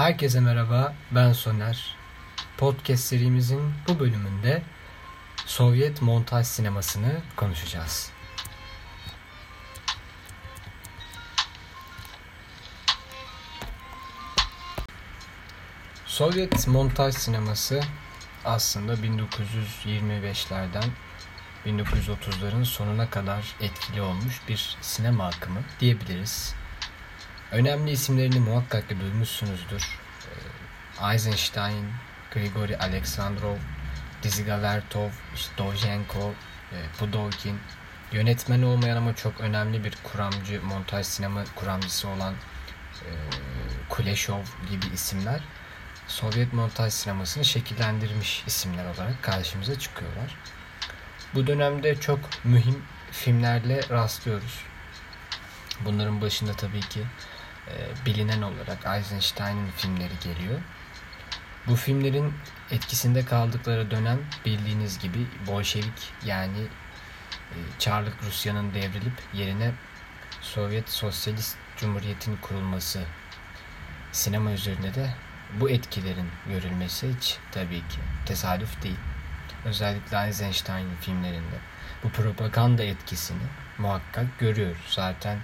Herkese merhaba, ben Soner. Podcast serimizin bu bölümünde Sovyet montaj sinemasını konuşacağız. Sovyet montaj sineması aslında 1925'lerden 1930'ların sonuna kadar etkili olmuş bir sinema akımı diyebiliriz. Önemli isimlerini muhakkak ki duymuşsunuzdur. Ee, Eisenstein, Grigori Alexandrov, Dizga Vertov, işte Dojenko, e, Pudovkin, yönetmen olmayan ama çok önemli bir kuramcı, montaj sinema kuramcısı olan e, Kuleshov gibi isimler Sovyet montaj sinemasını şekillendirmiş isimler olarak karşımıza çıkıyorlar. Bu dönemde çok mühim filmlerle rastlıyoruz. Bunların başında tabii ki e, bilinen olarak Eisenstein'ın filmleri geliyor. Bu filmlerin etkisinde kaldıkları dönem bildiğiniz gibi Bolşevik yani e, Çarlık Rusya'nın devrilip yerine Sovyet Sosyalist Cumhuriyet'in kurulması sinema üzerinde de bu etkilerin görülmesi hiç tabii ki tesadüf değil. Özellikle Eisenstein'in filmlerinde bu propaganda etkisini muhakkak görüyoruz. Zaten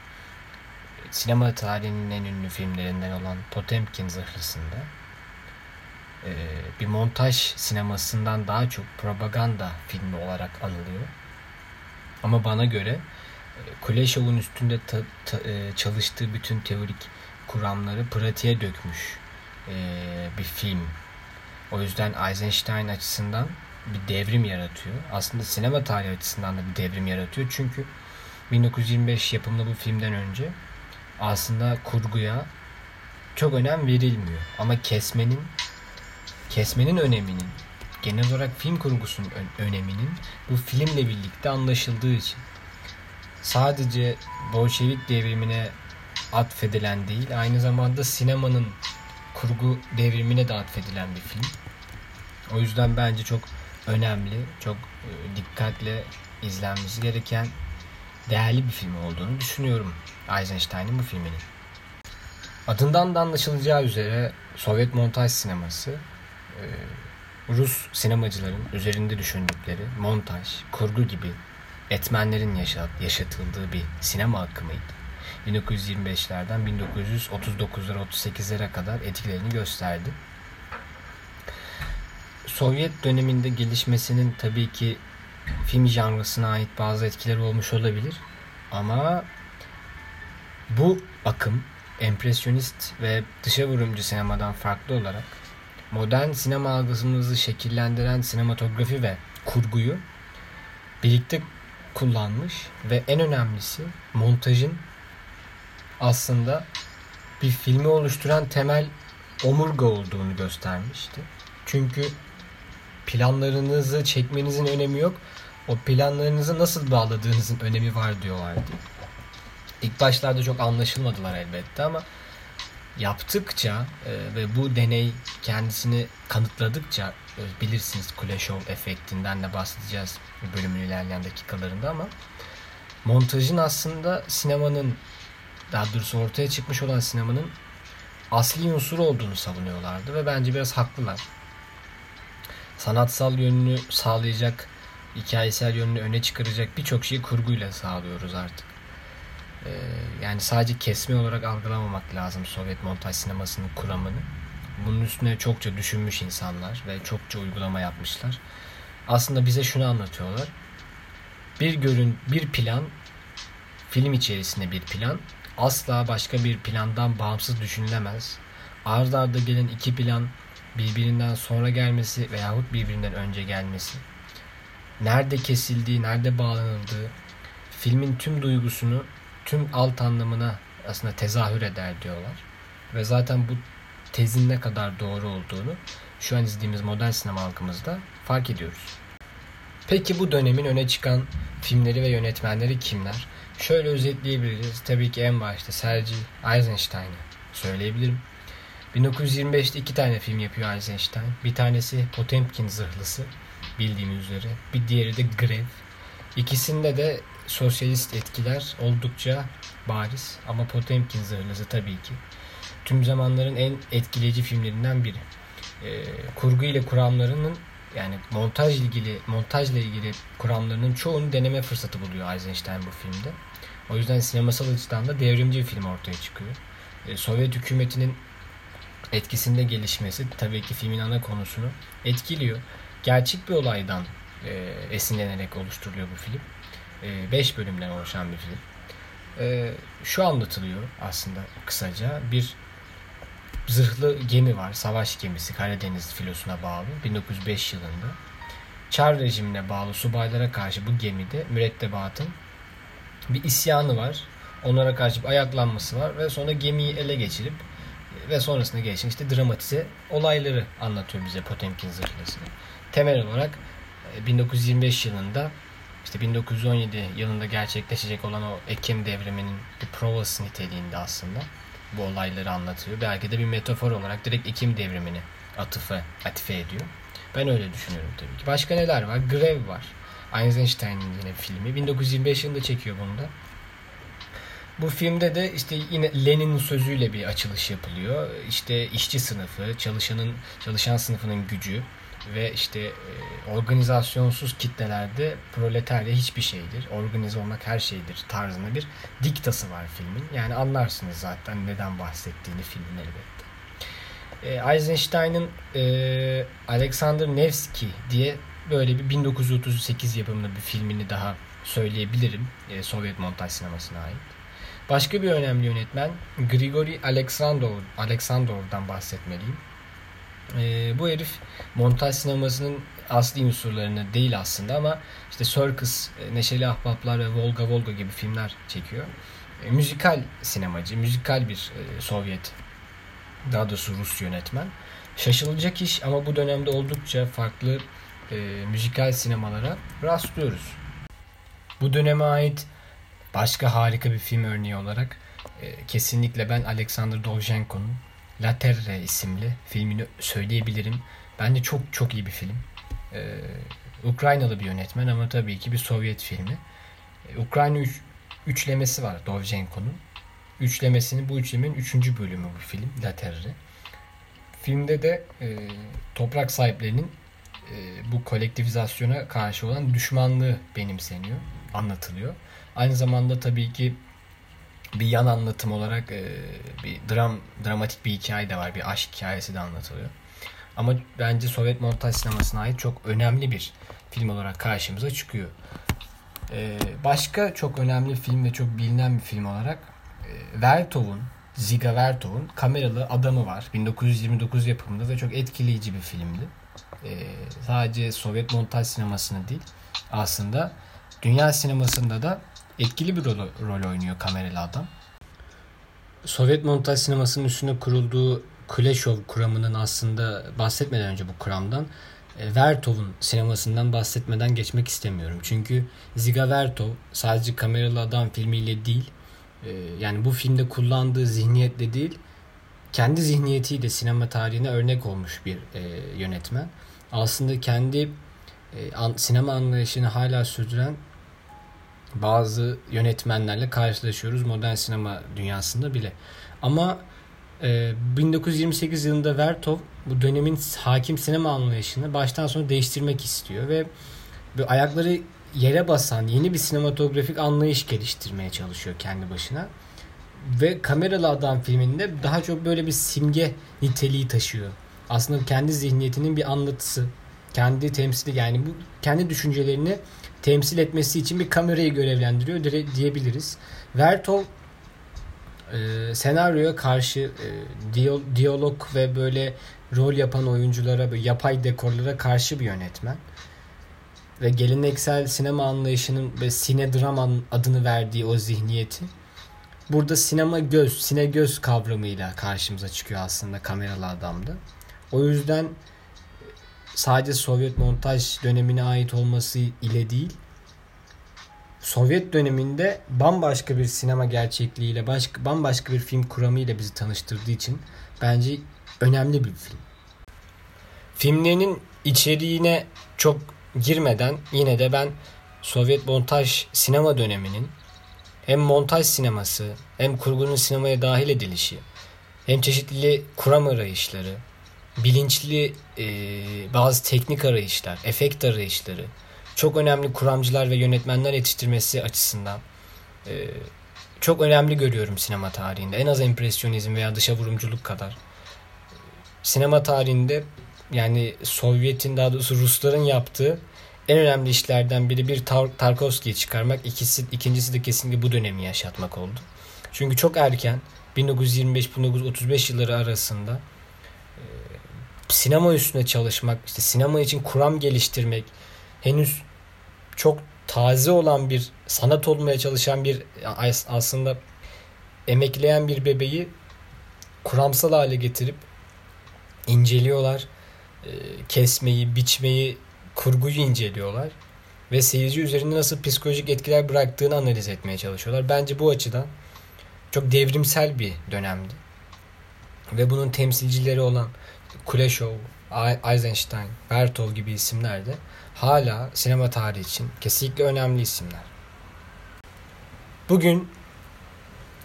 sinema tarihinin en ünlü filmlerinden olan Potemkin Zırhlısı'nda e, bir montaj sinemasından daha çok propaganda filmi olarak anılıyor. Ama bana göre e, Kuleshev'in üstünde ta, ta, e, çalıştığı bütün teorik kuramları pratiğe dökmüş bir film. O yüzden Eisenstein açısından bir devrim yaratıyor. Aslında sinema tarihi açısından da bir devrim yaratıyor. Çünkü 1925 yapımlı bu filmden önce aslında kurguya çok önem verilmiyor. Ama kesmenin kesmenin öneminin genel olarak film kurgusunun öneminin bu filmle birlikte anlaşıldığı için sadece Bolşevik devrimine atfedilen değil aynı zamanda sinemanın kurgu devrimine de atfedilen bir film. O yüzden bence çok önemli, çok e, dikkatle izlenmesi gereken değerli bir film olduğunu düşünüyorum Eisenstein'in bu filminin. Adından da anlaşılacağı üzere Sovyet montaj sineması e, Rus sinemacıların üzerinde düşündükleri montaj, kurgu gibi etmenlerin yaşatıldığı bir sinema akımıydı. 1925'lerden 1939'lara 38'lere kadar etkilerini gösterdi. Sovyet döneminde gelişmesinin tabii ki film janrasına ait bazı etkileri olmuş olabilir. Ama bu akım empresyonist ve dışa vurumcu sinemadan farklı olarak modern sinema algısımızı şekillendiren sinematografi ve kurguyu birlikte kullanmış ve en önemlisi montajın aslında bir filmi oluşturan temel omurga olduğunu göstermişti. Çünkü planlarınızı çekmenizin önemi yok. O planlarınızı nasıl bağladığınızın önemi var diyorlardı. İlk başlarda çok anlaşılmadılar elbette ama yaptıkça e, ve bu deney kendisini kanıtladıkça e, bilirsiniz Kuleshov efektinden de bahsedeceğiz bölümün ilerleyen dakikalarında ama montajın aslında sinemanın daha doğrusu ortaya çıkmış olan sinemanın asli unsuru olduğunu savunuyorlardı ve bence biraz haklılar. Sanatsal yönünü sağlayacak, hikayesel yönünü öne çıkaracak birçok şeyi kurguyla sağlıyoruz artık. Ee, yani sadece kesme olarak algılamamak lazım Sovyet montaj sinemasının kuramını. Bunun üstüne çokça düşünmüş insanlar ve çokça uygulama yapmışlar. Aslında bize şunu anlatıyorlar. Bir görün, bir plan, film içerisinde bir plan asla başka bir plandan bağımsız düşünülemez. Arda arda gelen iki plan birbirinden sonra gelmesi veyahut birbirinden önce gelmesi. Nerede kesildiği, nerede bağlanıldığı, filmin tüm duygusunu, tüm alt anlamına aslında tezahür eder diyorlar. Ve zaten bu tezin ne kadar doğru olduğunu şu an izlediğimiz modern sinema halkımızda fark ediyoruz. Peki bu dönemin öne çıkan filmleri ve yönetmenleri kimler? Şöyle özetleyebiliriz. Tabii ki en başta Sergei Eisenstein'ı söyleyebilirim. 1925'te iki tane film yapıyor Eisenstein. Bir tanesi Potemkin Zırhlısı bildiğimiz üzere. Bir diğeri de Grev. İkisinde de sosyalist etkiler oldukça bariz. Ama Potemkin Zırhlısı tabii ki tüm zamanların en etkileyici filmlerinden biri. E, kurgu ile kuramlarının yani montaj ilgili montajla ilgili kuramlarının çoğunu deneme fırsatı buluyor Eisenstein bu filmde. O yüzden sinemasal açıdan da devrimci bir film ortaya çıkıyor. E, Sovyet hükümetinin etkisinde gelişmesi tabii ki filmin ana konusunu etkiliyor. Gerçek bir olaydan e, esinlenerek oluşturuluyor bu film. 5 e, bölümden oluşan bir film. E, şu anlatılıyor aslında kısaca. Bir zırhlı gemi var. Savaş gemisi Karadeniz filosuna bağlı. 1905 yılında. Çar rejimine bağlı subaylara karşı bu gemide mürettebatın bir isyanı var. Onlara karşı bir ayaklanması var ve sonra gemiyi ele geçirip ve sonrasında gelişen işte dramatize olayları anlatıyor bize Potemkin zırhlısını. Temel olarak 1925 yılında işte 1917 yılında gerçekleşecek olan o Ekim devriminin bir provası niteliğinde aslında bu olayları anlatıyor. Belki de bir metafor olarak direkt Ekim devrimini atıfe, atife ediyor. Ben öyle düşünüyorum tabii ki. Başka neler var? Grev var. Eisenstein'in yine filmi. 1925 yılında çekiyor bunu da. Bu filmde de işte yine Lenin'in sözüyle bir açılış yapılıyor. İşte işçi sınıfı, çalışanın çalışan sınıfının gücü, ve işte e, organizasyonsuz kitlelerde proletarya hiçbir şeydir. Organize olmak her şeydir tarzında bir diktası var filmin. Yani anlarsınız zaten neden bahsettiğini filmin elbette. E, Eisenstein'ın e, Alexander Nevsky diye böyle bir 1938 yapımında bir filmini daha söyleyebilirim. E, Sovyet montaj sinemasına ait. Başka bir önemli yönetmen Grigori Alexandrov, Alexandrov'dan bahsetmeliyim. E, bu herif montaj sinemasının asli unsurlarını değil aslında ama işte Circus, e, Neşeli Ahbaplar ve Volga Volga gibi filmler çekiyor. E, müzikal sinemacı, müzikal bir e, Sovyet, daha doğrusu Rus yönetmen. Şaşılacak iş ama bu dönemde oldukça farklı e, müzikal sinemalara rastlıyoruz. Bu döneme ait başka harika bir film örneği olarak e, kesinlikle ben Alexander Dovzhenko'nun La Terre isimli filmini söyleyebilirim. Bence çok çok iyi bir film. Ee, Ukraynalı bir yönetmen ama tabii ki bir Sovyet filmi. Ee, Ukrayna üç, üçlemesi var Dovzhenko'nun. Üçlemesinin bu üçlemenin üçüncü bölümü bu film La Terre. Filmde de e, toprak sahiplerinin e, bu kolektivizasyona karşı olan düşmanlığı benimseniyor, anlatılıyor. Aynı zamanda tabii ki bir yan anlatım olarak e, bir dram dramatik bir hikaye de var. Bir aşk hikayesi de anlatılıyor. Ama bence Sovyet montaj sinemasına ait çok önemli bir film olarak karşımıza çıkıyor. E, başka çok önemli film ve çok bilinen bir film olarak e, Vertov'un Ziga Vertov'un Kameralı Adamı var. 1929 yapımında ve çok etkileyici bir filmdi. E, sadece Sovyet montaj sinemasını değil aslında dünya sinemasında da etkili bir rol, rol oynuyor kameralı adam. Sovyet montaj sinemasının üstüne kurulduğu Kuleshov kuramının aslında bahsetmeden önce bu kuramdan e, Vertov'un sinemasından bahsetmeden geçmek istemiyorum. Çünkü Ziga Vertov sadece kameralı adam filmiyle değil e, yani bu filmde kullandığı zihniyetle değil kendi zihniyetiyle sinema tarihine örnek olmuş bir e, yönetmen. Aslında kendi sinema anlayışını hala sürdüren bazı yönetmenlerle karşılaşıyoruz modern sinema dünyasında bile. Ama e, 1928 yılında Vertov bu dönemin hakim sinema anlayışını baştan sona değiştirmek istiyor ve ayakları yere basan yeni bir sinematografik anlayış geliştirmeye çalışıyor kendi başına. Ve Kameralı Adam filminde daha çok böyle bir simge niteliği taşıyor. Aslında kendi zihniyetinin bir anlatısı, kendi temsili yani bu kendi düşüncelerini temsil etmesi için bir kamerayı görevlendiriyor diyebiliriz. Vertov e, senaryoya karşı e, diyalog ve böyle rol yapan oyunculara böyle yapay dekorlara karşı bir yönetmen. Ve geleneksel sinema anlayışının ve sine drama adını verdiği o zihniyeti burada sinema göz, sine göz kavramıyla karşımıza çıkıyor aslında kameralı adamda. O yüzden sadece Sovyet montaj dönemine ait olması ile değil Sovyet döneminde bambaşka bir sinema gerçekliğiyle başka bambaşka bir film kuramıyla bizi tanıştırdığı için bence önemli bir film. Filmlerinin içeriğine çok girmeden yine de ben Sovyet montaj sinema döneminin hem montaj sineması hem kurgunun sinemaya dahil edilişi hem çeşitli kuram arayışları, bilinçli e, bazı teknik arayışlar, efekt arayışları, çok önemli kuramcılar ve yönetmenler yetiştirmesi açısından e, çok önemli görüyorum sinema tarihinde. En az empresyonizm veya dışa vurumculuk kadar. Sinema tarihinde yani Sovyet'in daha doğrusu Rusların yaptığı en önemli işlerden biri bir Tar- Tarkovski'yi çıkarmak, ikisi ikincisi de kesinlikle bu dönemi yaşatmak oldu. Çünkü çok erken 1925-1935 yılları arasında sinema üstüne çalışmak, işte sinema için kuram geliştirmek, henüz çok taze olan bir sanat olmaya çalışan bir aslında emekleyen bir bebeği kuramsal hale getirip inceliyorlar. E, kesmeyi, biçmeyi, kurguyu inceliyorlar ve seyirci üzerinde nasıl psikolojik etkiler bıraktığını analiz etmeye çalışıyorlar. Bence bu açıdan çok devrimsel bir dönemdi. Ve bunun temsilcileri olan Kuleshov, Eisenstein, Bertol gibi isimler de hala sinema tarihi için kesinlikle önemli isimler. Bugün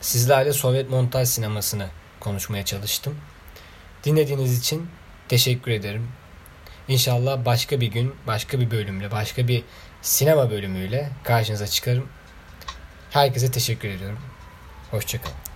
sizlerle Sovyet montaj sinemasını konuşmaya çalıştım. Dinlediğiniz için teşekkür ederim. İnşallah başka bir gün, başka bir bölümle, başka bir sinema bölümüyle karşınıza çıkarım. Herkese teşekkür ediyorum. Hoşçakalın.